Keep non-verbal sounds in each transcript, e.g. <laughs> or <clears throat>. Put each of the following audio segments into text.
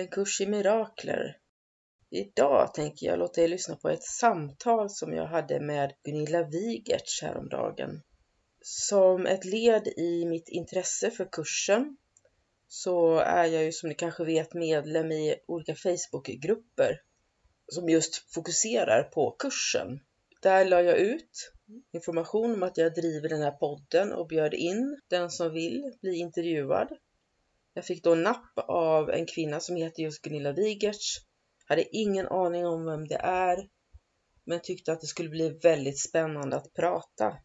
En kurs i mirakler. Idag tänker jag låta er lyssna på ett samtal som jag hade med Gunilla Wigertz häromdagen. Som ett led i mitt intresse för kursen så är jag ju som ni kanske vet medlem i olika Facebookgrupper som just fokuserar på kursen. Där la jag ut information om att jag driver den här podden och bjöd in den som vill bli intervjuad jag fick då napp av en kvinna som heter just Gunilla Wigertz. Hade ingen aning om vem det är, men tyckte att det skulle bli väldigt spännande att prata.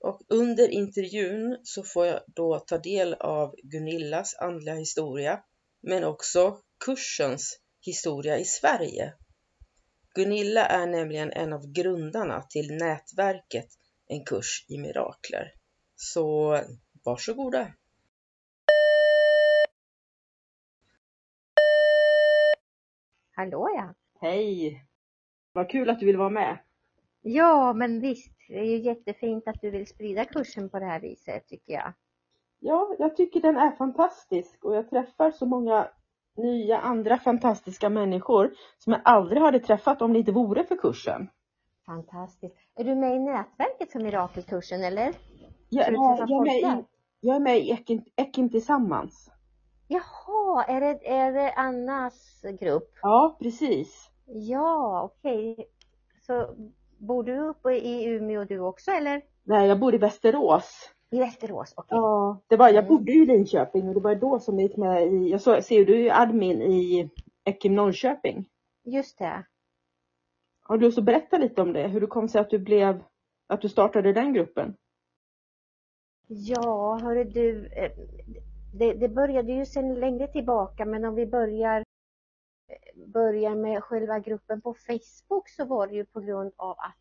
Och under intervjun så får jag då ta del av Gunillas andliga historia, men också kursens historia i Sverige. Gunilla är nämligen en av grundarna till nätverket En kurs i mirakler. Så varsågoda! Hallå ja! Hej! Vad kul att du vill vara med. Ja, men visst. Det är ju jättefint att du vill sprida kursen på det här viset tycker jag. Ja, jag tycker den är fantastisk och jag träffar så många nya andra fantastiska människor som jag aldrig hade träffat om det inte vore för kursen. Fantastiskt. Är du med i nätverket för mirakelkursen eller? Jag, jag, jag, är, med i, jag är med i Ekim, Ekim Tillsammans. Jaha, är det, är det Annas grupp? Ja, precis. Ja, okej. Okay. Så bor du uppe i Umeå du också eller? Nej, jag bor i Västerås. I Västerås, okej. Okay. Ja, det var, jag mm. bodde i Linköping och det var då som jag gick med i, jag så, ser du är admin i Ekim Norrköping. Just det. Har du att berätta lite om det? Hur det kom sig att du blev, att du startade den gruppen? Ja, hörru du, eh, det, det började ju sedan längre tillbaka men om vi börjar börjar med själva gruppen på Facebook så var det ju på grund av att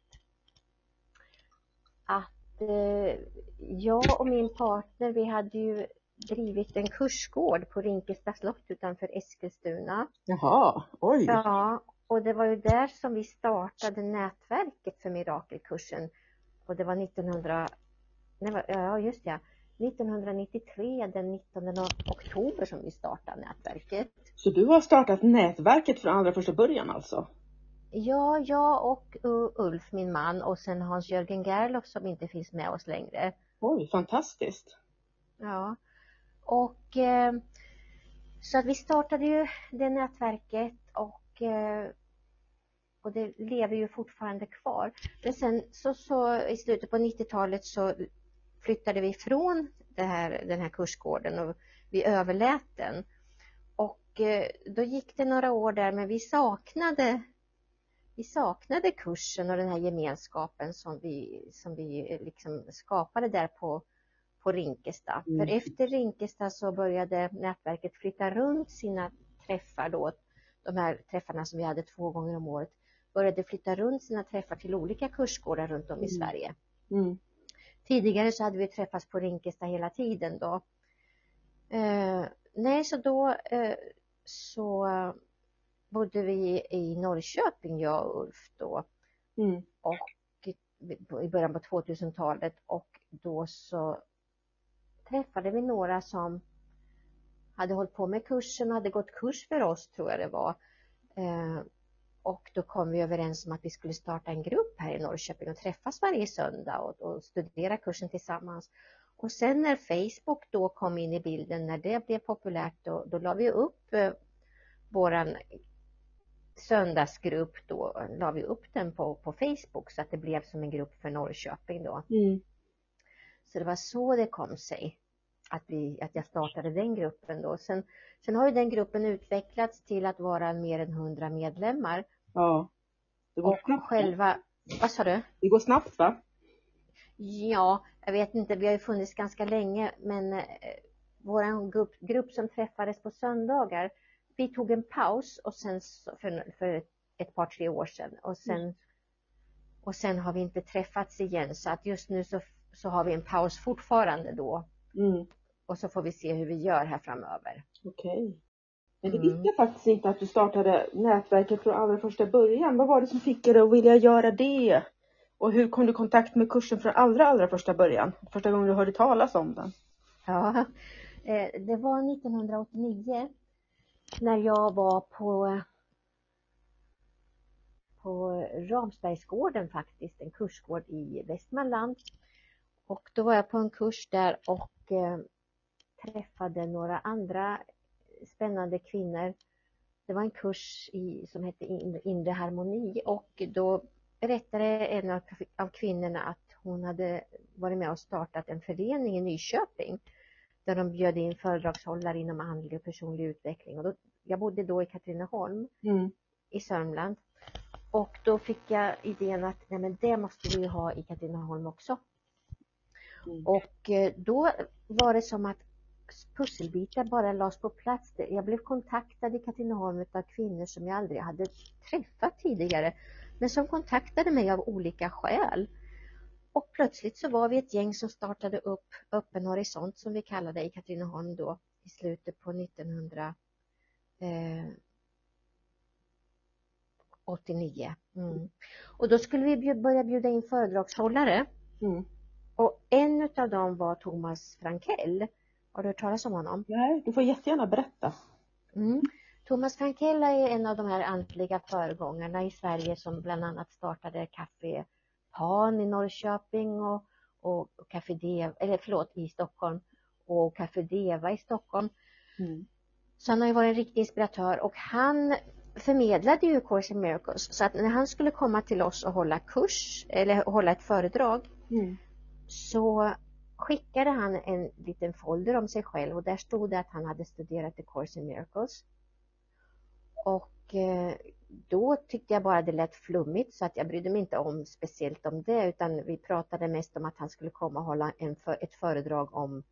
att eh, jag och min partner vi hade ju drivit en kursgård på Rinkesta slott utanför Eskilstuna. Jaha, oj! Ja, och det var ju där som vi startade nätverket för mirakelkursen och det var 1900, nej, ja just ja, 1993 den 19 oktober som vi startade nätverket. Så du har startat nätverket från allra första början alltså? Ja, jag och Ulf, min man och sen Hans-Jörgen Gerlof som inte finns med oss längre. Oj, fantastiskt! Ja, och eh, så att vi startade ju det nätverket och eh, och det lever ju fortfarande kvar. Men sen så, så i slutet på 90-talet så flyttade vi ifrån här, den här kursgården och vi överlät den. Och eh, då gick det några år där men vi saknade vi saknade kursen och den här gemenskapen som vi, som vi liksom skapade där på, på Rinkesta. Mm. För efter Rinkesta så började nätverket flytta runt sina träffar då, de här träffarna som vi hade två gånger om året, började flytta runt sina träffar till olika kursgårdar runt om i mm. Sverige. Mm. Tidigare så hade vi träffats på Rinkesta hela tiden då. Eh, nej, så då eh, så bodde vi i Norrköping, jag och Ulf då. Mm. Och i början på 2000-talet och då så träffade vi några som hade hållit på med kursen och hade gått kurs för oss tror jag det var. Eh, Och då kom vi överens om att vi skulle starta en grupp här i Norrköping och träffas varje söndag och, och studera kursen tillsammans. Och sen när Facebook då kom in i bilden, när det blev populärt, då, då la vi upp eh, våran söndagsgrupp då, la vi upp den på, på Facebook så att det blev som en grupp för Norrköping då. Mm. Så det var så det kom sig att, vi, att jag startade den gruppen då. Sen, sen har ju den gruppen utvecklats till att vara mer än 100 medlemmar. Ja. Det går Och snabbt. själva, vad sa du? Det går snabbt va? Ja, jag vet inte, vi har ju funnits ganska länge men eh, vår grupp, grupp som träffades på söndagar, vi tog en paus och sen för, för ett, par tre år sedan och sen och sen har vi inte träffats igen så att just nu så, så har vi en paus fortfarande då Mm. Och så får vi se hur vi gör här framöver. Okej. Men det Mm. visste jag faktiskt inte att du startade nätverket från allra första början. Vad var det som fick dig att vilja göra det? Och hur kom du i kontakt med kursen från allra, allra första början? Första gången du hörde talas om den? Ja, <laughs> eh, det var 1989 när jag var på på Ramsbergsgården faktiskt, en kursgård i Västmanland. Och då var jag på en kurs där och eh, träffade några andra spännande kvinnor. Det var en kurs i, som hette In- Inre harmoni och då berättade en av, kvinnorna att hon hade varit med och startat en förening i Nyköping där de bjöd in föredragshållare inom andlig och personlig utveckling. Och då, jag bodde då i Katrineholm Mm. i Sörmland. Och då fick jag idén att nej men det måste vi ha i Katrineholm också. Mm. Och eh, då var det som att pusselbitar bara lades på plats. Jag blev kontaktad i Katrineholm av kvinnor som jag aldrig hade träffat tidigare. Men som kontaktade mig av olika skäl. Och plötsligt så var vi ett gäng som startade upp Öppen horisont som vi kallade det i Katrineholm då i slutet på 1900 eh, 89. Mm. Och då skulle vi börja bjuda in föredragshållare Mm. och en utav dem var Thomas Frankell. Har du hört talas om honom? Nej, du får jättegärna berätta. Mm. Thomas Frankell är en av de här andliga föregångarna i Sverige som bland annat startade Café Pan i Norrköping och, och, Café Deva, eller förlåt i Stockholm och Café Deva i Stockholm. Mm. Så han har ju varit en riktig inspiratör och han förmedlade ju Course in Miracles så att när han skulle komma till oss och hålla kurs eller hålla ett föredrag Mm. så skickade han en liten folder om sig själv och där stod det att han hade studerat The Course in Miracles. Och eh, då tyckte jag bara det lät flummigt så att jag brydde mig inte om speciellt om det utan vi pratade mest om att han skulle komma och hålla en ett föredrag om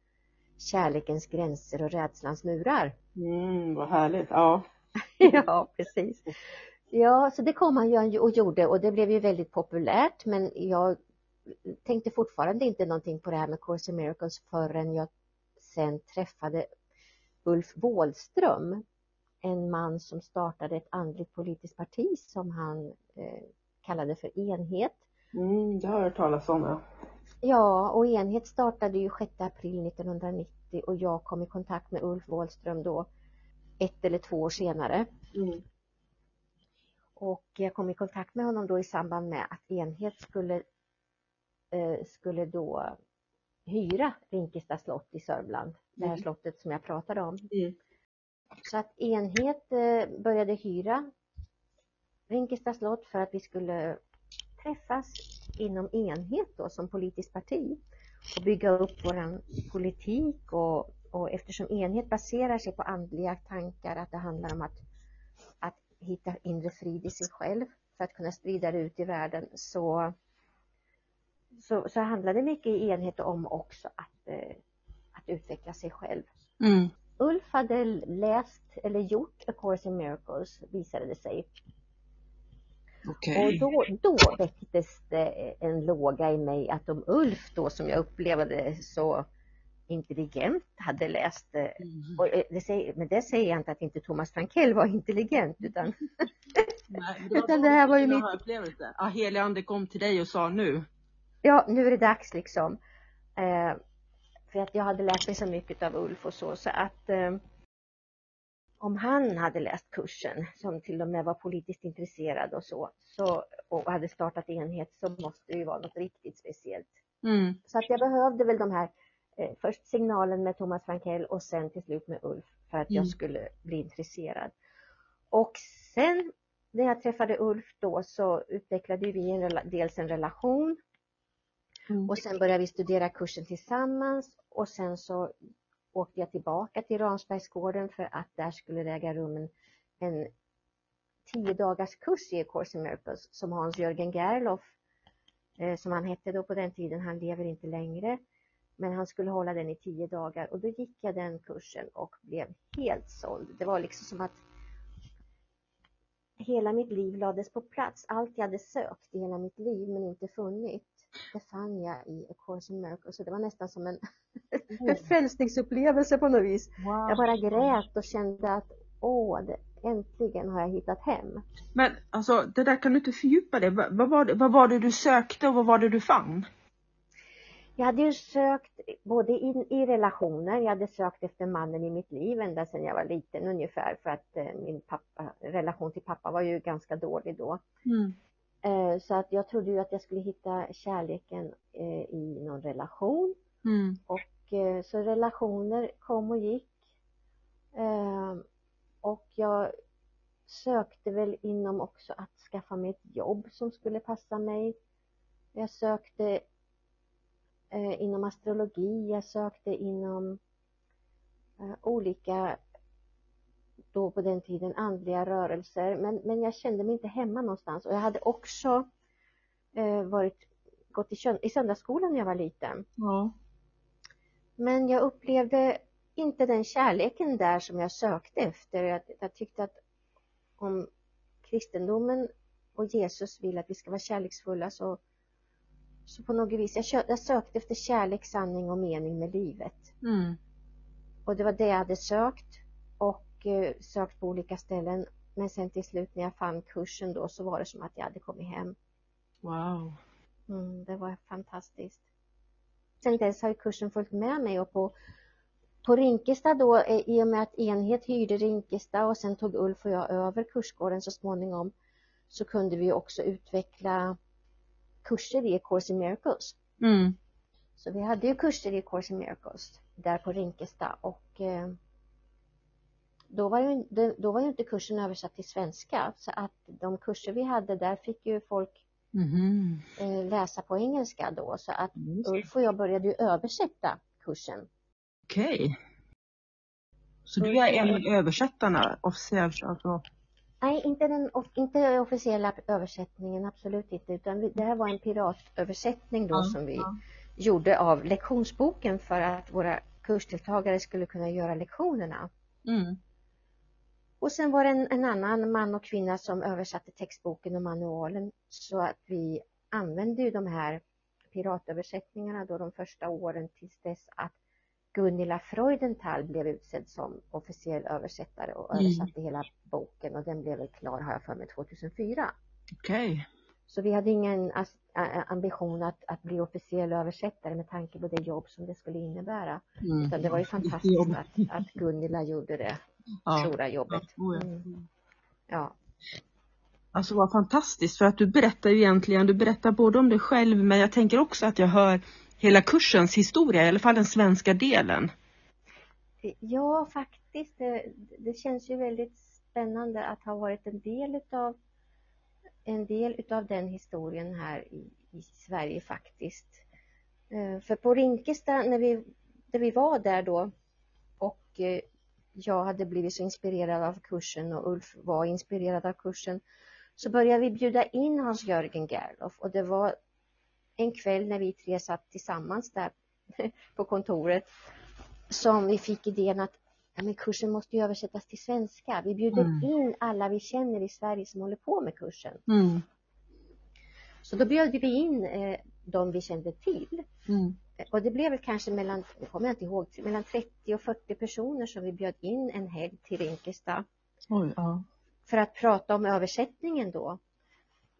kärlekens gränser och rädslans murar. Mm, vad härligt. Ja. <laughs> ja, precis. Ja, så det kom han ju och gjorde och det blev ju väldigt populärt men jag tänkte fortfarande inte någonting på det här med Course in Miracles förrän jag sen träffade Ulf Wåhlström, en man som startade ett andligt politiskt parti som han eh, kallade för Enhet. Mm, det har jag hört talas om. Ja. Ja, och Enhet startade ju 6 april 1990 och jag kom i kontakt med Ulf Wåhlström då ett eller två år senare. Mm. Och jag kom i kontakt med honom då i samband med att Enhet skulle, skulle då hyra Rinkesta slott i Sörmland. Det här Mm. slottet som jag pratade om. Mm. Så att Enhet eh, började hyra Rinkesta slott för att vi skulle träffas inom Enhet då som politiskt parti och bygga upp våran politik och, och eftersom Enhet baserar sig på andliga tankar att det handlar om att, att hitta inre frid i sig själv för att kunna sprida det ut i världen så, så, så handlar det mycket i Enhet om också att, eh, att utveckla sig själv. Mm. Ulf hade läst eller gjort A Course in Miracles visade det sig. Okej. Och då, då väcktes det en låga i mig att om Ulf då som jag upplevde så intelligent hade läst det. Mm. Och eh, det säger, men det säger jag inte att inte Thomas Frankell var intelligent utan Nej, <laughs> Utan det här var ju mitt- upplevelse. Ja, helig ande kom till dig och sa nu. Ja nu är det dags liksom. Eh, för att jag hade lärt mig så mycket av Ulf och så så att eh, om han hade läst kursen, som till och med var politiskt intresserad och så, så och hade startat enhet, så måste det ju vara något riktigt speciellt. Mm. Så att jag behövde väl de här, eh, först signalen med Thomas Frankell och sen till slut med Ulf för att jag Mm. skulle bli intresserad. Och sen när jag träffade Ulf då så utvecklade vi en, dels en relation Mm. och sen började vi studera kursen tillsammans och sen så åkte jag tillbaka till Ransbergsgården för att där skulle det äga rum en, en tio dagars kurs i A Course in Miracles som Hans-Jörgen Gerloff, eh, som han hette då på den tiden, han lever inte längre, men han skulle hålla den i tio dagar och då gick jag den kursen och blev helt såld. Det var liksom som att hela mitt liv lades på plats. Allt jag hade sökt i hela mitt liv men inte funnit, jag i A Course in Miracles. Så det var nästan som en, <laughs> en frälsningsupplevelse på något vis. Jag bara grät och kände att åh, det, äntligen har jag hittat hem. Men alltså det där kan du inte fördjupa det. Vad, vad, var det, vad var det du sökte och vad var det du fann? Jag hade ju sökt både in, i relationer, jag hade sökt efter mannen i mitt liv ända sedan jag var liten ungefär för att eh, min pappa, relation till pappa var ju ganska dålig då. Mm. Eh, så att jag trodde ju att jag skulle hitta kärleken eh, i någon relation. Mm. Och eh, så relationer kom och gick. Eh, och jag sökte väl inom också att skaffa mig ett jobb som skulle passa mig. Jag sökte inom astrologi, jag sökte inom olika, då på den tiden, andliga rörelser. Men, men jag kände mig inte hemma någonstans och jag hade också eh, varit, gått i, i söndagsskolan när jag var liten. Ja. Men jag upplevde inte den kärleken där som jag sökte efter. Jag, jag tyckte att om kristendomen och Jesus vill att vi ska vara kärleksfulla så, så på något vis, jag, jag sökte efter kärlek, sanning och mening med livet. Mm. Och det var det jag hade sökt och eh, sökt på olika ställen. Men sen till slut när jag fann kursen då så var det som att jag hade kommit hem. Wow. Mm, det var fantastiskt. Sen dess har kursen följt med mig och på, på Rinkestad då, eh, i och med att Enhet hyrde Rinkestad och sen tog Ulf och jag över kursgården så småningom, så kunde vi också utveckla kurser i Course in Miracles. Mm. Så vi hade ju kurser i Course in Miracles där på Rinkestad och eh, då var, ju, då var ju inte kursen översatt till svenska så att de kurser vi hade där fick ju folk eh, läsa på engelska då så att. Ulf och jag började ju översätta kursen. Okej. Så du är en av översättarna officiellt alltså? Nej, inte den inte officiella översättningen, absolut inte, utan det här var en piratöversättning då Ja, som vi ja. gjorde av lektionsboken för att våra kursdeltagare skulle kunna göra lektionerna. Mm. Och sen var det en, en annan man och kvinna som översatte textboken och manualen så att vi använde ju de här piratöversättningarna då de första åren tills dess att Gunilla Freudenthal blev utsedd som officiell översättare och Mm. översatte hela boken och den blev väl klar har jag för mig 2004. Okej. Så vi hade ingen ambition att, att bli officiell översättare med tanke på det jobb som det skulle innebära. Mm. Utan det var ju <laughs> fantastiskt att, att Gunilla gjorde det Ja. stora jobbet. Oh, ja. Mm. Ja. Alltså vad fantastiskt för att du berättar ju egentligen, du berättar både om dig själv men jag tänker också att jag hör hela kursens historia, i alla fall den svenska delen. Ja, faktiskt. Det, det känns ju väldigt spännande att ha varit en del utav en del utav den historien här i, i Sverige faktiskt. Eh, För på Rinkestad, när vi, när vi var där då och eh, jag hade blivit så inspirerad av kursen och Ulf var inspirerad av kursen så började vi bjuda in Hans-Jörgen Gerlof och det var en kväll när vi tre satt tillsammans där <laughs> på kontoret som vi fick idén att ja, men kursen måste ju översättas till svenska. Vi bjuder Mm. in alla vi känner i Sverige som håller på med kursen. Mm. Så då bjöd vi in eh, de vi kände till. Mm. Och det blev väl kanske mellan, det kommer jag inte ihåg, mellan 30 och 40 personer som vi bjöd in en helg till Rinkestad Oj, ja. för att prata om översättningen då.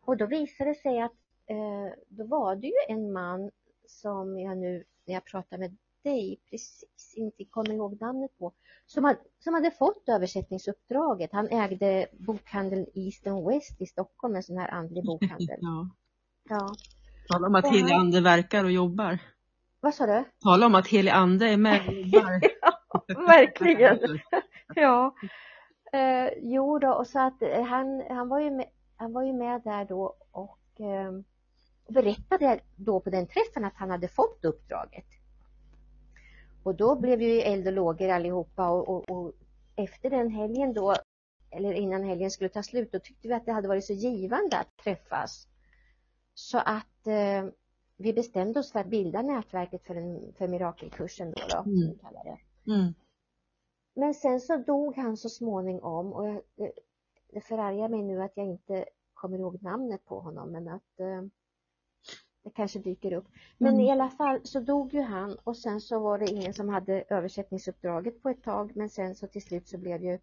Och då visade det sig att eh, då var det ju en man som jag nu, när jag pratade med i, precis inte kommer ihåg namnet på, som hade, som hade fått översättningsuppdraget. Han ägde bokhandeln East and West i Stockholm, en sån här andlig bokhandel. <laughs> Ja. Ja. Tala om att han- verkar och jobbar. Vad sa du? Tala om att helig ande är med jobbar. <laughs> verkligen. <laughs> Ja. Eh, jo då, och så att eh, han, han, var ju med, han var ju med där då och eh, berättade då på den träffen att han hade fått uppdraget. Och då blev ju eld och lågor allihopa och, och, och efter den helgen då, eller innan helgen skulle ta slut, då tyckte vi att det hade varit så givande att träffas. Så att eh, vi bestämde oss för att bilda nätverket för, en, för mirakelkursen då, då Mm. kallar det. Mm. Men sen så dog han så småningom och jag, det, det förargar mig nu att jag inte kommer ihåg namnet på honom men att eh, det kanske dyker upp. Men Mm. i alla fall så dog ju han och sen så var det ingen som hade översättningsuppdraget på ett tag men sen så till slut så blev ju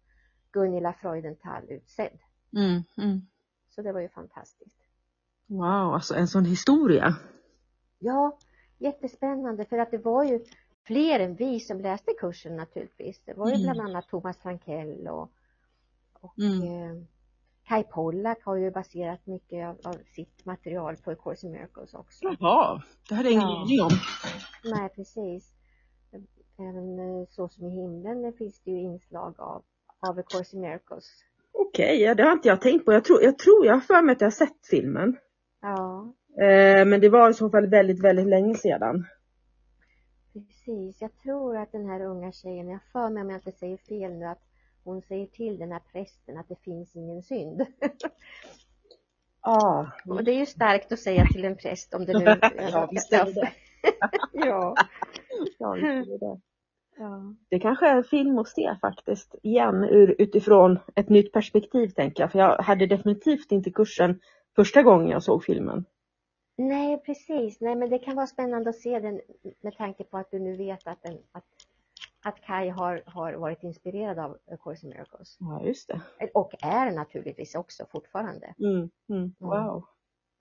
Gunilla Freudenthal utsedd. Mm. Mm. Så det var ju fantastiskt. Wow, alltså en sån historia. Ja, jättespännande för att det var ju fler än vi som läste kursen naturligtvis. Det var ju Mm. bland annat Thomas Frankell och, och Mm. eh, Kai Pollak har ju baserat mycket av, av sitt material på A Course in Miracles också. Jaha, det hade jag ingen Ja. aning om. Nej, precis. Även eh, Så som i himlen finns det ju inslag av, av A Course in Miracles. Okej, ja, det har inte jag tänkt på. Jag tror, jag tror jag har för mig att jag har sett filmen. Ja, men det var i så fall väldigt, väldigt länge sedan. precis. Jag tror att den här unga tjejen, jag för mig om jag inte säger fel nu, att hon säger till den här prästen att det finns ingen synd. Ja, <laughs> Och det är ju starkt att säga till en präst om det nu <laughs> Ja, visst är det det. <laughs> Ja. ja, visst är det det. ja. Det kanske är en film att se faktiskt, igen ur, utifrån ett nytt perspektiv tänker jag. För jag hade definitivt inte kursen första gången jag såg filmen. Nej, precis. Nej, men det kan vara spännande att se den med tanke på att du nu vet att, den, att, att Kai har, har varit inspirerad av A Course in Miracles. Ja, just det. Och är naturligtvis också fortfarande. Mm, mm, wow.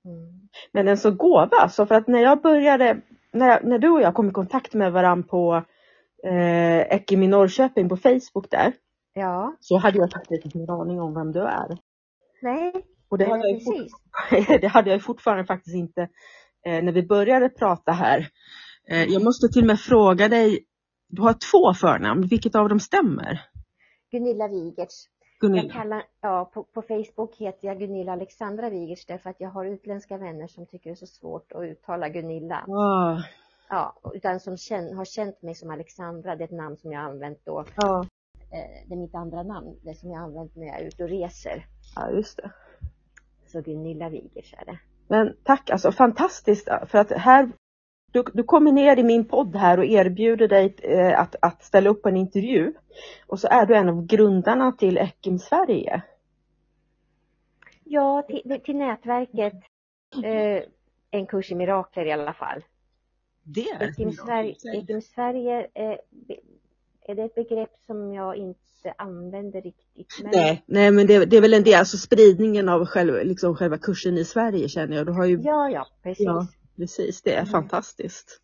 Mm. Men en så gåva, så för att när jag började, när, jag, när du och jag kom i kontakt med varandra på eh, Ekim i Norrköping på Facebook där, Ja, så hade jag faktiskt inte en aning om vem du är. nej, Och det nej, hade, jag precis. <laughs> det hade jag fortfarande faktiskt inte eh, när vi började prata här. Eh, jag måste till och med fråga dig, du har två förnamn, vilket av dem stämmer? Gunilla Wigertz. Gunilla? Jag kallar, ja, på, på Facebook heter jag Gunilla Alexandra Wigertz därför att jag har utländska vänner som tycker det är så svårt att uttala Gunilla. Ah, Ja, utan som känn, har känt mig som Alexandra, det är ett namn som jag använt då. ja, Eh, det är mitt andra namn, det som jag använt när jag är ute och reser. ja, just det. Så Gunilla Wigertz är det. Men tack, alltså fantastiskt för att här du, du kommer ner i min podd här och erbjuder dig eh, att, att ställa upp en intervju. Och så är du en av grundarna till Ekim Sverige. Ja, till, till nätverket eh, En kurs i mirakler i alla fall. Det är Ekim Sverige, Ekim Sverige eh, är det ett begrepp som jag inte använder riktigt. Men, Nej, nej men det, det är väl en del, alltså spridningen av själva, liksom själva kursen i Sverige känner jag. Du har ju, Ja, ja, precis. Ja. precis, det är Mm. fantastiskt.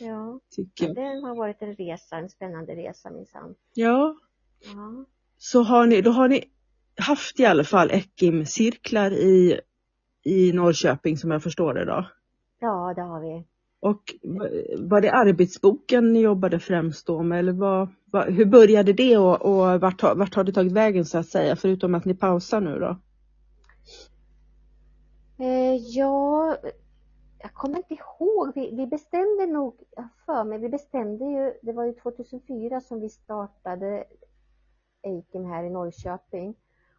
Ja, Tycker jag. det har varit en resa, en spännande resa minsann. Ja, Ja. så har ni, då har ni haft i alla fall Ekim-cirklar i, i Norrköping som jag förstår det då. ja, det har vi. Och var det arbetsboken ni jobbade främst då med eller vad, vad, hur började det och, och vart, har, vart har det tagit vägen så att säga förutom att ni pausar nu då? Eh, ja, jag kommer inte ihåg. Vi, vi bestämde nog, jag har för mig, vi bestämde ju, det var ju 2004 som vi startade Eiken här i Norrköping.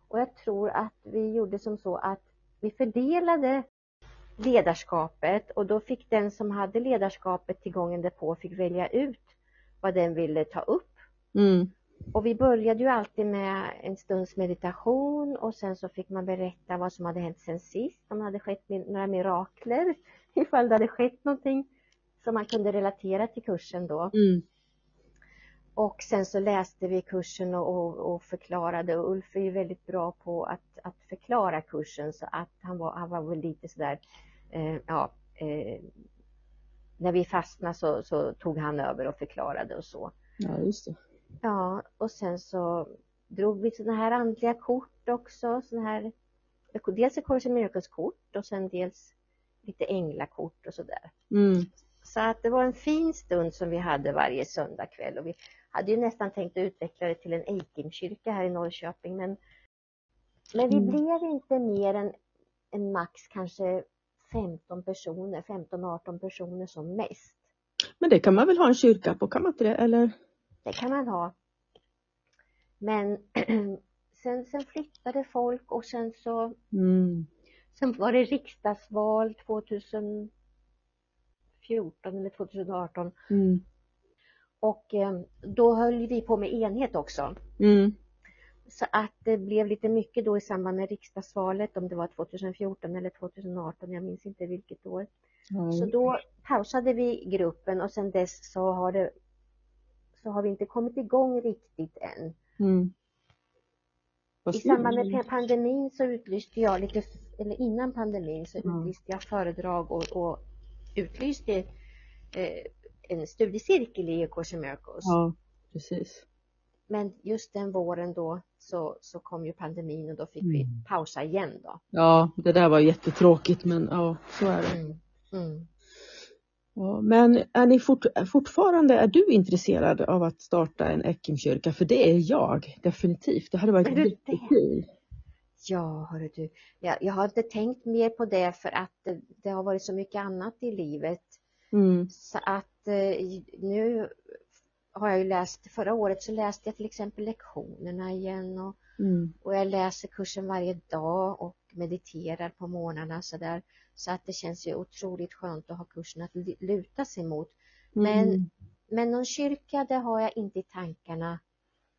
Och jag tror att vi gjorde som så att vi fördelade ledarskapet och då fick den som hade ledarskapet till gången därpå fick välja ut vad den ville ta upp. Mm. Och vi började ju alltid med en stunds meditation och sen så fick man berätta vad som hade hänt sen sist, om det hade skett några mirakler, <laughs> ifall det hade skett någonting som man kunde relatera till kursen då. Mm. Och sen så läste vi kursen och, och, och förklarade och Ulf är ju väldigt bra på att, att förklara kursen så att han var, han var väl lite sådär, ja, eh, när vi fastnade så, så tog han över och förklarade och så. Ja, just det. Ja, och sen så drog vi sådana här andliga kort också, sådana här dels ett Course Miracles kort och sen dels lite änglakort och sådär. Mm. Så att det var en fin stund som vi hade varje söndagkväll och vi hade ju nästan tänkt att utveckla det till en Eikimkyrka här i Norrköping men, men vi Mm. blev inte mer än, än max kanske 15 personer, 15-18 personer som mest. Men det kan man väl ha en kyrka på, kan man inte det? Eller? Det kan man ha. Men <clears throat> sen, sen flyttade folk och sen så Mm. Sen var det riksdagsval 2014 eller 2018 Mm. och eh, då höll vi på med enhet också. Mm. Så att det blev lite mycket då i samband med riksdagsvalet, om det var 2014 eller 2018, jag minns inte vilket år. Ja, Så då pausade vi gruppen och sen dess så har det så har vi inte kommit igång riktigt än. Mm. I samband med pa- pandemin så utlyste jag lite, eller innan pandemin så Ja. utlyste jag föredrag och, och utlyste eh, en studiecirkel i Miracles. Ja, precis. Men just den våren då så, så kom ju pandemin och då fick vi Mm. pausa igen då. Ja, det där var jättetråkigt men ja, så är det. Mm. Mm. Ja, men är ni fort, fortfarande, är du intresserad av att starta en Eckimkyrka? För det är jag definitivt. Det hade varit jättekul. Ja, hörru du. Jag, jag har inte tänkt mer på det för att det, det har varit så mycket annat i livet. Mm. Så att eh, nu har jag ju läst, förra året så läste jag till exempel lektionerna igen och, Mm. och jag läser kursen varje dag och mediterar på morgnarna så där. Så att det känns ju otroligt skönt att ha kursen att luta sig mot. Men, Mm. men någon kyrka det har jag inte i tankarna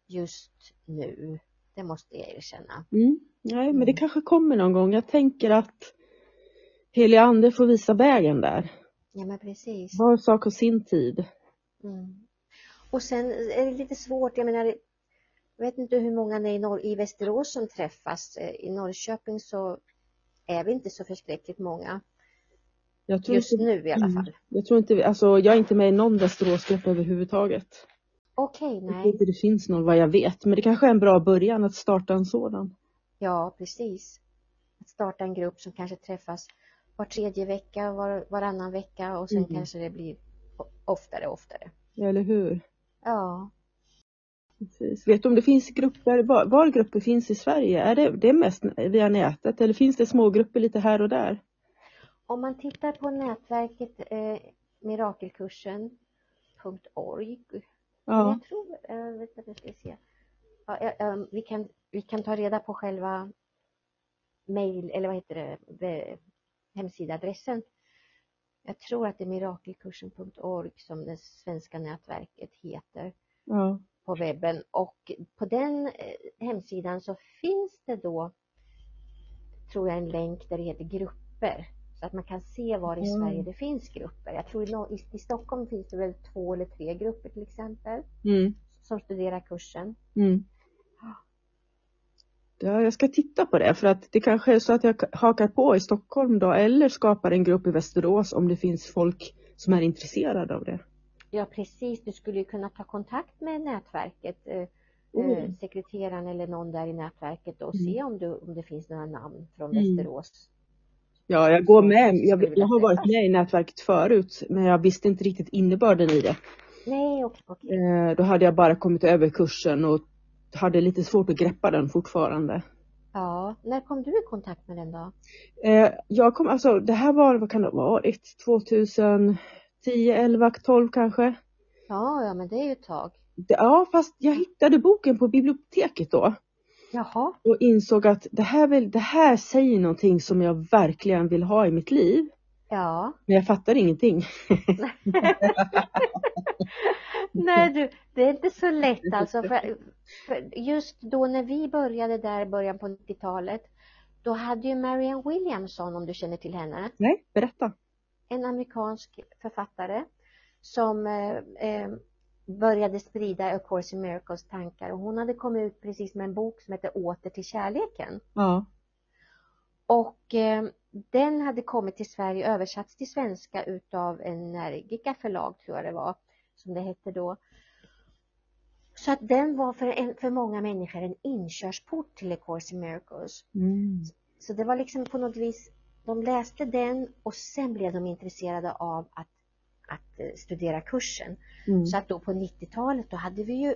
just nu. Det måste jag erkänna. Mm. Nej, men det Mm. kanske kommer någon gång. Jag tänker att heliga ande får visa vägen där. Ja men precis. Var sak och sin tid. Mm. Och sen är det lite svårt, jag menar, jag vet inte hur många är i, Norr, i Västerås som träffas. Eh, I Norrköping så är vi inte så förskräckligt många. Jag tror Just inte, nu i alla Mm. fall. jag tror inte, alltså jag är inte med i någon Västeråsgrupp överhuvudtaget. Okej, Jag tror nej. inte det finns någon vad jag vet, men det kanske är en bra början att starta en sådan. Ja, precis. Att starta en grupp som kanske träffas var tredje vecka, var, varannan vecka och sen Mm. kanske det blir oftare och oftare. Eller hur? Ja. Precis. Vet du om det finns grupper, var, var grupper finns i Sverige? Är det, det är mest via nätet eller finns det små grupper lite här och där? Om man tittar på nätverket eh, mirakelkursen.org Ja, Jag tror, äh, vänta nu ska vi se. Ja, ja, ja, vi, kan, vi kan ta reda på själva mail, eller vad heter det, det hemsidaadressen. Jag tror att det är mirakelkursen.org som det svenska nätverket heter ja, på webben och på den eh, hemsidan så finns det då tror jag en länk där det heter grupper så att man kan se var i Mm. Sverige det finns grupper. Jag tror i, i, i Stockholm finns det väl två eller tre grupper till exempel mm, som studerar kursen. Mm. Ja, jag ska titta på det för att det kanske är så att jag hakar på i Stockholm då eller skapar en grupp i Västerås om det finns folk som är intresserade av det. Ja precis, du skulle ju kunna ta kontakt med nätverket, eh, Mm. eh, sekreteraren eller någon där i nätverket och Mm. se om, du, om det finns några namn från Mm. Västerås. Ja, jag går med. Jag, jag har varit med i nätverket förut men jag visste inte riktigt innebörden i det. Nej, okej. okej. Eh, då hade jag bara kommit över kursen och hade lite svårt att greppa den fortfarande. Ja, när kom du i kontakt med den då? Eh, jag kom, alltså det här var, vad kan det ha varit, 2010, 11, 12 kanske? Ja, ja men det är ju ett tag. Det, ja, fast jag hittade boken på biblioteket då Jaha, och insåg att det här, vill, det här säger någonting som jag verkligen vill ha i mitt liv. Ja. Men jag fattar ingenting. <laughs> Nej du, det är inte så lätt alltså. För, för just då när vi började där i början på 90-talet, då hade ju Marianne Williamson, om du känner till henne, Nej, berätta. en amerikansk författare som eh, eh, började sprida A Course in Miracles tankar och hon hade kommit ut precis med en bok som heter Åter till kärleken. Ja. Och eh, den hade kommit till Sverige, översatts till svenska utav Energica förlag tror jag det var, som det hette då. Så att den var för, en, för många människor en inkörsport till A Course in Miracles. Mm. Så det var liksom på något vis, de läste den och sen blev de intresserade av att, att eh, studera kursen. Mm. Så att då på 90-talet då hade vi ju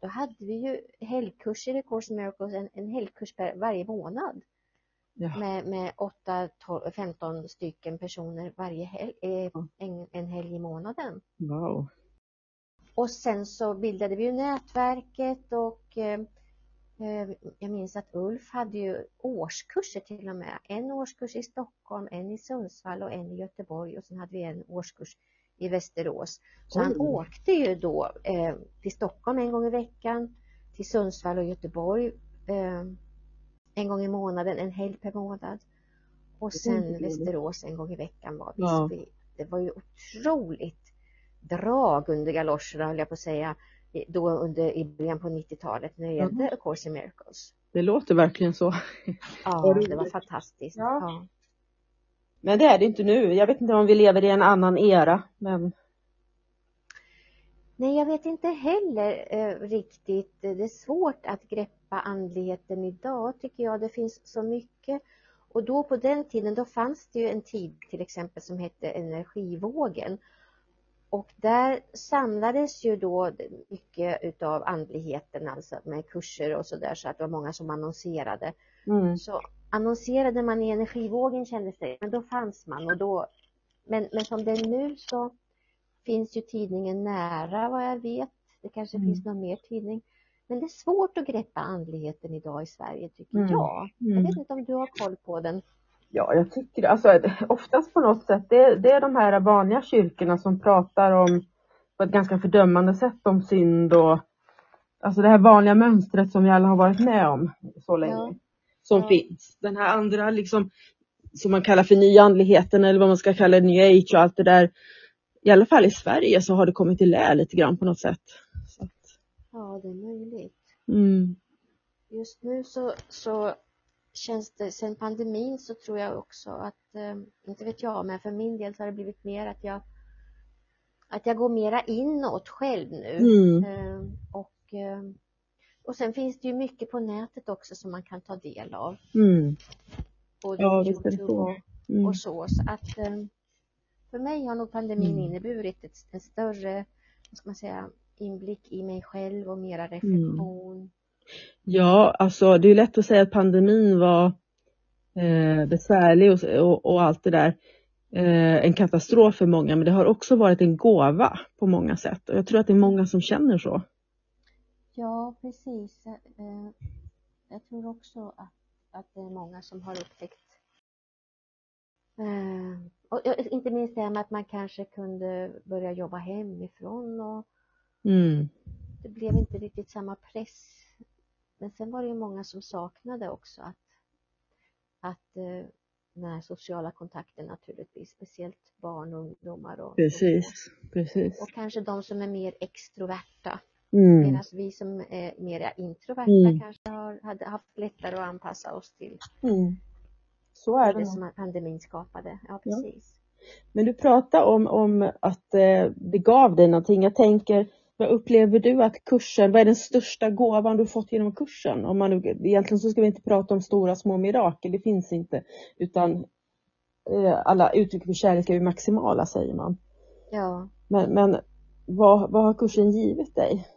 då hade vi ju helgkurser i Course in Miracles, en, en helgkurs per, varje månad Ja. med, med 8, 12, 15 stycken personer varje helg, eh, en, en helg i månaden. Wow. Och sen så bildade vi ju nätverket och eh, eh, jag minns att Ulf hade ju årskurser till och med. En årskurs i Stockholm, en i Sundsvall och en i Göteborg och sen hade vi en årskurs i Västerås. Så han Oj. åkte ju då eh, till Stockholm en gång i veckan, till Sundsvall och Göteborg eh, en gång i månaden, en helg per månad. Och sen. Västerås en gång i veckan var vi. Ja. Det var ju otroligt drag under galoscherna höll jag på att säga då under, i början på 90-talet när det gällde A Course in Miracles. Det låter verkligen så. Ja, det var fantastiskt. Ja. Ja. Men det är det inte nu. Jag vet inte om vi lever i en annan era, men Nej, jag vet inte heller eh, riktigt. Det är svårt att greppa andligheten idag tycker jag. Det finns så mycket. Och då på den tiden, då fanns det ju en tid till exempel som hette energivågen. Och där samlades ju då mycket utav andligheten, alltså med kurser och sådär, så att det var många som annonserade. mm. Så annonserade man i energivågen kändes det, men då fanns man och då, men, men som det är nu så finns ju tidningen nära vad jag vet. Det kanske Mm. finns någon mer tidning. Men det är svårt att greppa andligheten idag i Sverige tycker Mm. jag. Jag Mm. vet inte om du har koll på den. Ja, jag tycker det. Alltså, oftast på något sätt, det, det är de här vanliga kyrkorna som pratar om på ett ganska fördömande sätt om synd och alltså det här vanliga mönstret som vi alla har varit med om så länge. Ja. Som Ja. finns. Den här andra liksom som man kallar för nyandligheten eller vad man ska kalla new age och allt det där. I alla fall i Sverige så har det kommit i lä lite grann på något sätt. Ja, det är möjligt. mm, Just nu så, så känns det, sen pandemin så tror jag också att, eh, inte vet jag, men för min del så har det blivit mer att jag att jag går mera inåt själv nu. mm, Eh, och, eh, och sen finns det ju mycket på nätet också som man kan ta del av. mm, Både Ja, Youtube och, mm. och så. Så att eh, för mig har nog pandemin Mm. inneburit ett, en större, vad ska man säga, inblick i mig själv och mera Mm. reflektion. Ja, alltså det är lätt att säga att pandemin var eh, besvärlig och, och, och allt det där. Eh, en katastrof för många, men det har också varit en gåva på många sätt. Och jag tror att det är många som känner så. Ja, precis. Eh, Jag tror också att, att det är många som har upptäckt eh, och inte minst det här med att man kanske kunde börja jobba hemifrån och Mm, det blev inte riktigt samma press. Men sen var det ju många som saknade också att, att eh, den här sociala kontakten naturligtvis, speciellt barn och ungdomar och, precis, precis. och kanske de som är mer extroverta. Mm, Medan vi som är mer introverta Mm. kanske har, hade haft lättare att anpassa oss till mm. Så är det. det som pandemin skapade. Ja, precis. Men du pratar om, om att eh, det gav dig någonting. Jag tänker, vad upplever du att kursen, vad är den största gåvan du fått genom kursen? Om man, nu- egentligen så ska vi inte prata om stora små mirakel, det finns inte. Utan eh, alla uttryck för kärlek är ju maximala säger man. Ja. Men, men vad, vad har kursen givit dig?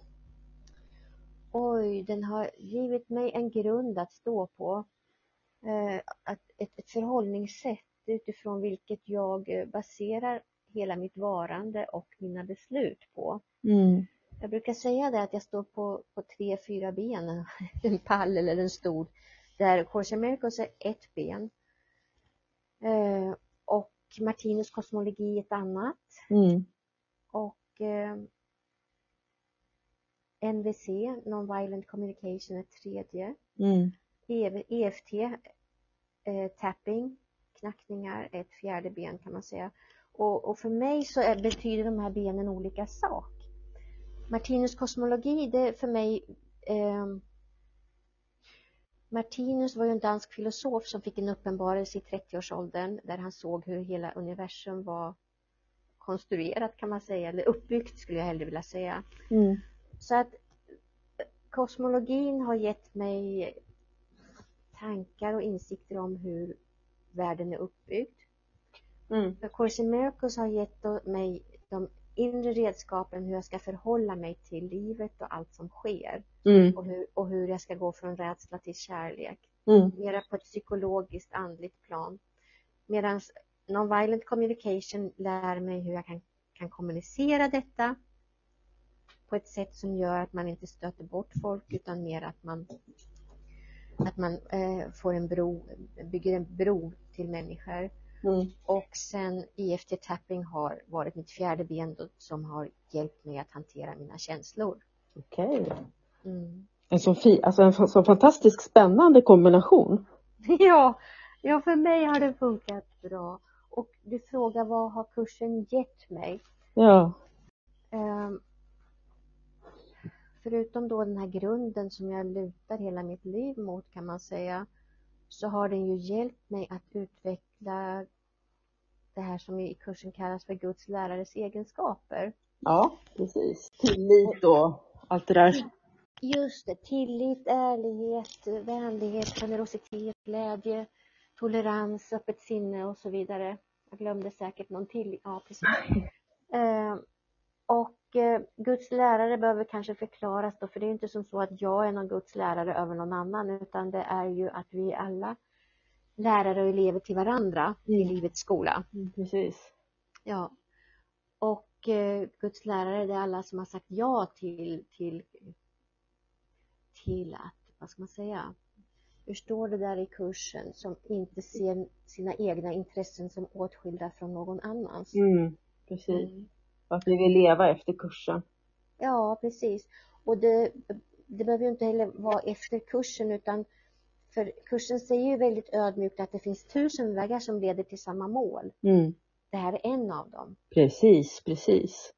Oj, den har givit mig en grund att stå på. Eh, att ett, ett förhållningssätt utifrån vilket jag eh, baserar hela mitt varande och mina beslut på. Mm. Jag brukar säga det att jag står på, på tre, fyra ben, <laughs> en pall eller en stol, där Course Miracles är ett ben. Eh, och Martinus kosmologi ett annat. Mm. Och eh, NVC, Non-Violent Communication, ett tredje. Mm. EFT, eh, tapping, knackningar, ett fjärde ben kan man säga. Och, och för mig så är, betyder de här benen olika sak. Martinus kosmologi, det för mig eh, Martinus var ju en dansk filosof som fick en uppenbarelse i 30-årsåldern där han såg hur hela universum var konstruerat kan man säga, eller uppbyggt skulle jag hellre vilja säga. Mm. Så att kosmologin har gett mig tankar och insikter om hur världen är uppbyggd. Mm. A Course in Miracles har gett mig de inre redskapen hur jag ska förhålla mig till livet och allt som sker Mm. och hur, och hur jag ska gå från rädsla till kärlek. Mm. Mera på ett psykologiskt, andligt plan. Medan non-violent communication lär mig hur jag kan, kan kommunicera detta på ett sätt som gör att man inte stöter bort folk utan mer att man att man eh, får en bro, bygger en bro till människor. Mm. Och sen EFT tapping har varit mitt fjärde ben då, som har hjälpt mig att hantera mina känslor. Okej. Mm. En så, fi, alltså en så fantastiskt spännande kombination. <laughs> Ja, ja, för mig har det funkat bra. Och du frågar vad har kursen gett mig? Ja. Ehm, förutom då den här grunden som jag lutar hela mitt liv mot kan man säga, så har den ju hjälpt mig att utveckla det här som i kursen kallas för Guds lärares egenskaper. Ja, precis. Tillit och allt det där. Just det, tillit, ärlighet, vänlighet, generositet, glädje, tolerans, öppet sinne och så vidare. Jag glömde säkert någon till. Ja, precis. <laughs> Eh, och eh, Guds lärare behöver kanske förklaras då, för det är inte som så att jag är någon Guds lärare över någon annan, utan det är ju att vi alla lärare och elever till varandra i Mm. livets skola. Precis. Ja. Och eh, Guds lärare, det är alla som har sagt ja till, till, till att, vad ska man säga, hur står det där i kursen, som inte ser sina egna intressen som åtskilda från någon annans. Mm. Precis. Mm. Att vi vill leva efter kursen. Ja, precis. Och det, det behöver ju inte heller vara efter kursen utan för kursen säger ju väldigt ödmjukt att det finns tusen vägar som leder till samma mål. Mm. Det här är en av dem. Precis, precis.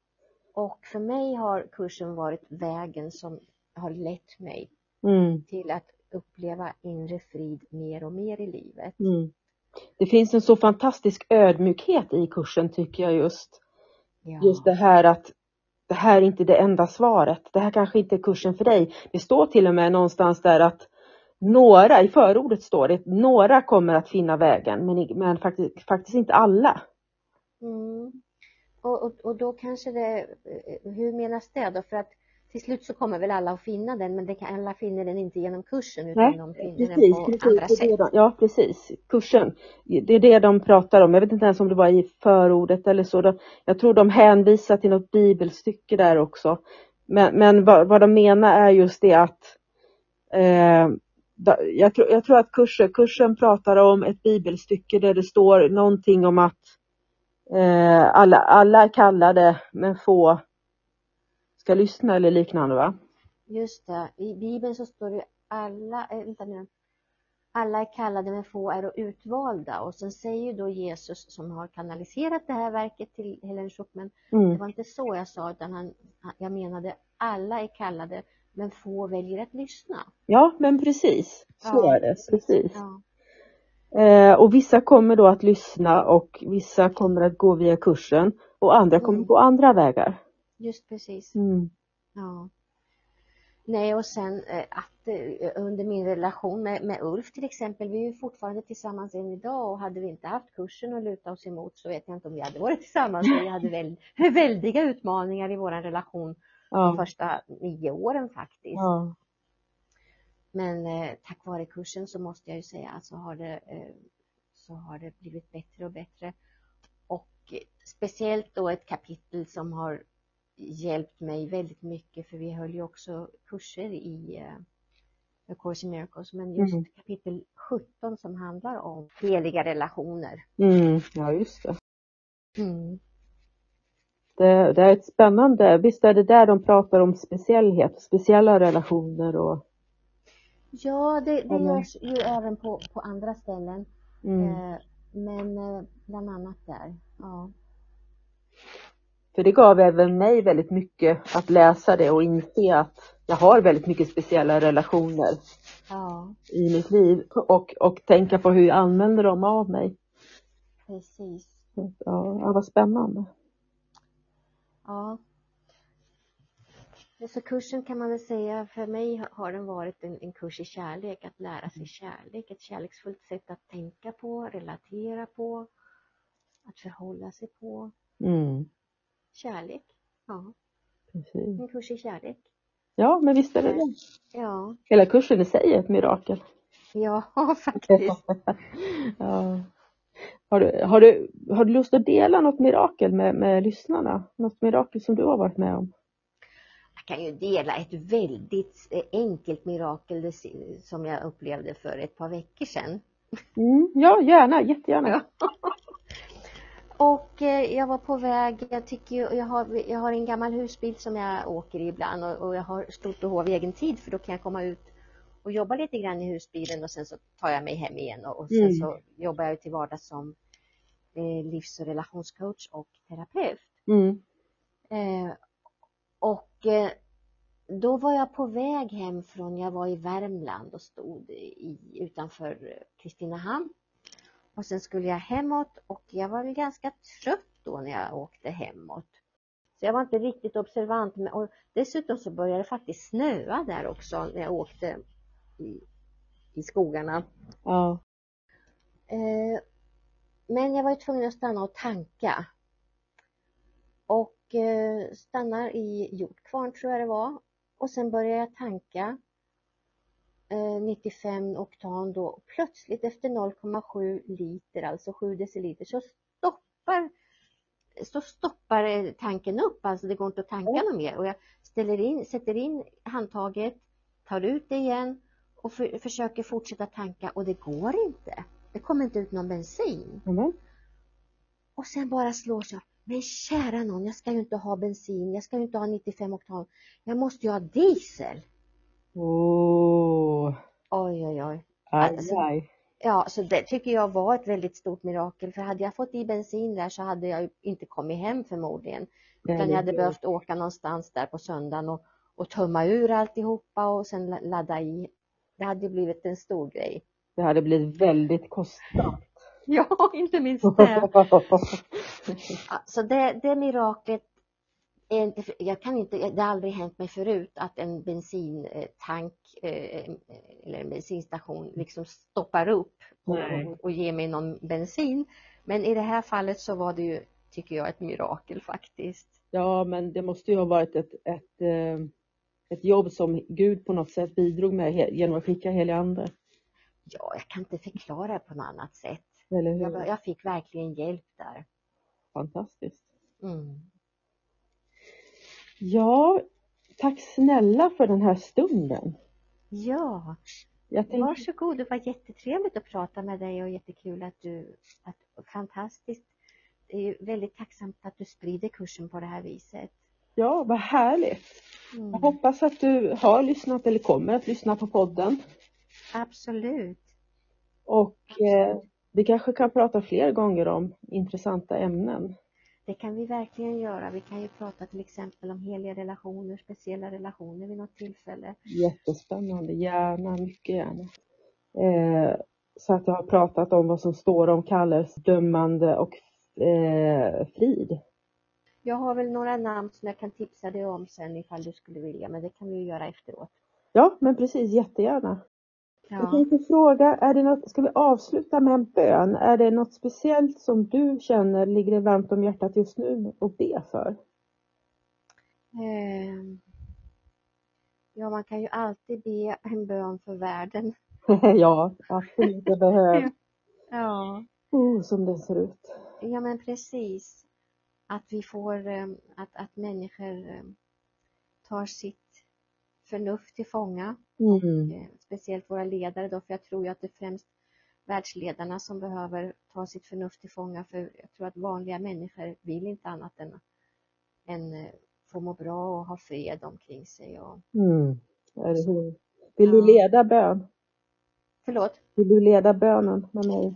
Och för mig har kursen varit vägen som har lett mig Mm. till att uppleva inre frid mer och mer i livet. Mm. Det finns en så fantastisk ödmjukhet i kursen tycker jag just. Ja, Just det här att det här är inte det enda svaret. Det här kanske inte är kursen för dig. Det står till och med någonstans där att några, i förordet står det, några kommer att finna vägen men, men faktiskt, faktiskt inte alla. Mm. Och, och, och då kanske det, eh, hur menas det då? För att till slut så kommer väl alla att finna den men det kan, alla finner den inte genom kursen utan Nej, de finner Precis, den på precis. andra sätt. de, ja precis, kursen. Det är det de pratar om. Jag vet inte ens om det var i förordet eller så. De, jag tror de hänvisar till något bibelstycke där också. Men, men vad, vad de menar är just det att eh, jag, tror, jag tror att kursen, kursen pratar om ett bibelstycke där det står någonting om att eh, alla, alla är kallade men få ska lyssna eller liknande va? Just det, i Bibeln så står det alla, äh, vänta nu, alla är kallade men få är utvalda och sen säger ju då Jesus som har kanaliserat det här verket till Helen Schuckman, det Mm. var inte så jag sa utan han, jag menade alla är kallade men få väljer att lyssna. Ja men precis, så Ja, är det. Precis. Ja, Eh, och vissa kommer då att lyssna och vissa kommer att gå via kursen och andra kommer Mm. gå andra vägar. just precis. Mm. Ja. Nej, och sen eh, att eh, under min relation med, med Ulf till exempel, vi är ju fortfarande tillsammans än idag och hade vi inte haft kursen att luta oss emot så vet jag inte om vi hade varit tillsammans. Vi hade väl, <laughs> väldiga utmaningar i vår relation de Ja. första nio åren faktiskt. Ja. Men eh, tack vare kursen så måste jag ju säga att så har det, eh, så har det blivit bättre och bättre. Och speciellt då ett kapitel som har hjälpt mig väldigt mycket för vi höll ju också kurser i eh, A Course in Miracles men just Mm. kapitel 17 som handlar om heliga relationer. Mm. ja, just det. Mm. Det. Det är ett spännande, visst är det där de pratar om speciellhet, speciella relationer och Ja, det, det Eller- görs ju även på, på andra ställen. mm. Eh, men eh, bland annat där. Ja. För det gav även mig väldigt mycket att läsa det och inse att jag har väldigt mycket speciella relationer. Ja, i mitt liv och, och tänka på hur jag använder dem av mig. precis. Ja, ja, vad spännande. Ja. Så kursen kan man väl säga, för mig har den varit en, en kurs i kärlek, att lära sig kärlek, ett kärleksfullt sätt att tänka på, relatera på, att förhålla sig på. Mm, Kärlek, ja, precis. en kurs i kärlek. Ja, men visst är det det. Ja, Hela kursen i sig är ett mirakel. ja <laughs> faktiskt. <laughs> ja. Har du, har, du, har du lust att dela något mirakel med, med lyssnarna? Något mirakel som du har varit med om? Jag kan ju dela ett väldigt eh, enkelt mirakel som jag upplevde för ett par veckor sedan. Mm, ja, gärna, jättegärna. Ja. <laughs> Och eh, jag var på väg, jag tycker ju, jag har, jag har en gammal husbil som jag åker i ibland och, och jag har stort behov av egen tid för då kan jag komma ut och jobba lite grann i husbilen och sen så tar jag mig hem igen och, och sen Mm. så jobbar jag till vardags som eh, livs och relationscoach och terapeut. Mm. Eh, och eh, då var jag på väg hem från, jag var i Värmland och stod i, utanför eh, Kristinehamn. Och sen skulle jag hemåt och jag var väl ganska trött då när jag åkte hemåt. Så jag var inte riktigt observant. Men, och dessutom så började det faktiskt snöa där också när jag åkte i, i skogarna. Ja. Eh, men jag var tvungen att stanna och tanka. Och eh, stannar i Hjortkvarn tror jag det var. Och sen börjar jag tanka. Eh, 95 oktan då. Plötsligt efter 0,7 liter, alltså 7 deciliter, så stoppar så stoppar eh, tanken upp, alltså det går inte att tanka något mer. Och jag ställer in, sätter in handtaget, tar ut det igen och för, försöker fortsätta tanka och det går inte. Det kommer inte ut någon bensin. Amen. Och sen bara slår sig. Men kära någon, jag ska ju inte ha bensin, jag ska ju inte ha 95 oktan. Jag måste ju ha diesel. Åh, Oj, oj, oj. aj, Alltså- aj. Ja, så det tycker jag var ett väldigt stort mirakel. För hade jag fått i bensin där så hade jag inte kommit hem förmodligen. Utan jag hade behövt åka någonstans där på söndagen och, och tömma ur alltihopa och sen la- ladda i. Det hade blivit en stor grej. Det hade blivit väldigt kostsamt. <laughs> Ja, inte minst det. <laughs> Ja, Så det, det miraklet är inte, jag kan inte, det har aldrig hänt mig förut att en bensintank eh, eller en bensinstation liksom stoppar upp och, och ger mig någon bensin. Men i det här fallet så var det ju, tycker jag, ett mirakel faktiskt. Ja, men det måste ju ha varit ett, ett, eh, ett jobb som Gud på något sätt bidrog med genom att skicka helig ande. Ja, jag kan inte förklara det på något annat sätt. Jag, jag fick verkligen hjälp där. Fantastiskt. Mm. Ja, tack snälla för den här stunden. Ja, Jag tänkte, Varsågod, det var jättetrevligt att prata med dig och jättekul att du, att, fantastiskt. Det är väldigt tacksamt att du sprider kursen på det här viset. Ja, vad härligt. Mm. Jag hoppas att du har lyssnat eller kommer att lyssna på podden. Absolut. Och eh, vi kanske kan prata fler gånger om intressanta ämnen. Det kan vi verkligen göra. Vi kan ju prata till exempel om heliga relationer, speciella relationer vid något tillfälle. Jättespännande, gärna, mycket gärna. Eh, så att jag har pratat om vad som står om Kalles dömande och eh, frid. Jag har väl några namn som jag kan tipsa dig om sen ifall du skulle vilja, men det kan vi ju göra efteråt. Ja, men precis, jättegärna. Jag Ja. tänkte fråga, är det något, ska vi avsluta med en bön? Är det något speciellt som du känner ligger dig varmt om hjärtat just nu att be för? Ehm. Ja, man kan ju alltid be en bön för världen. <laughs> ja, absolut, det behövs. <laughs> Ja. Oh, som det ser ut. Ja men precis. Att vi får, eh, att, att människor eh, tar sitt förnuft till fånga. Mm. Eh, Speciellt våra ledare då, för jag tror ju att det är främst världsledarna som behöver ta sitt förnuft till fånga. För jag tror att vanliga människor vill inte annat än, än få må bra och ha fred omkring sig. Och, Mm. Vill du leda bön? förlåt? Vill du leda bönen med mig?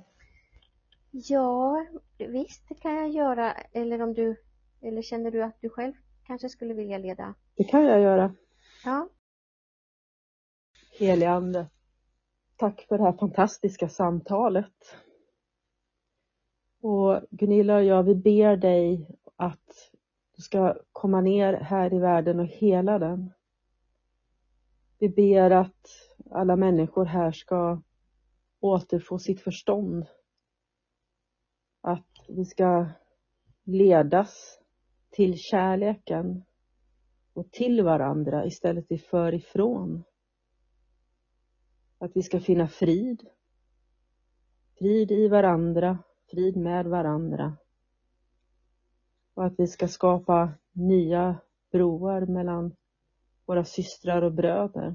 Ja, visst det kan jag göra. Eller om du, eller känner du att du själv kanske skulle vilja leda? Det kan jag göra. Ja. Helige Ande, Tack för det här fantastiska samtalet. Och Gunilla och jag, vi ber dig att du ska komma ner här i världen och hela den. Vi ber att alla människor här ska återfå sitt förstånd. Att vi ska ledas till kärleken och till varandra istället för ifrån. Att vi ska finna frid. Frid i varandra, frid med varandra. Och att vi ska skapa nya broar mellan våra systrar och bröder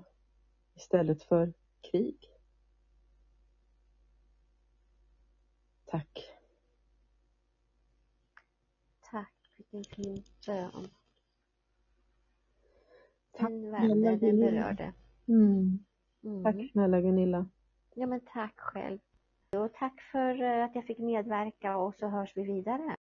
istället för krig. Tack. Tack, vilken fin bön. Tack Den berörde. Mm. Mm. Tack snälla Gunilla. Ja men tack själv. Och tack för eh, att jag fick medverka och så hörs vi vidare.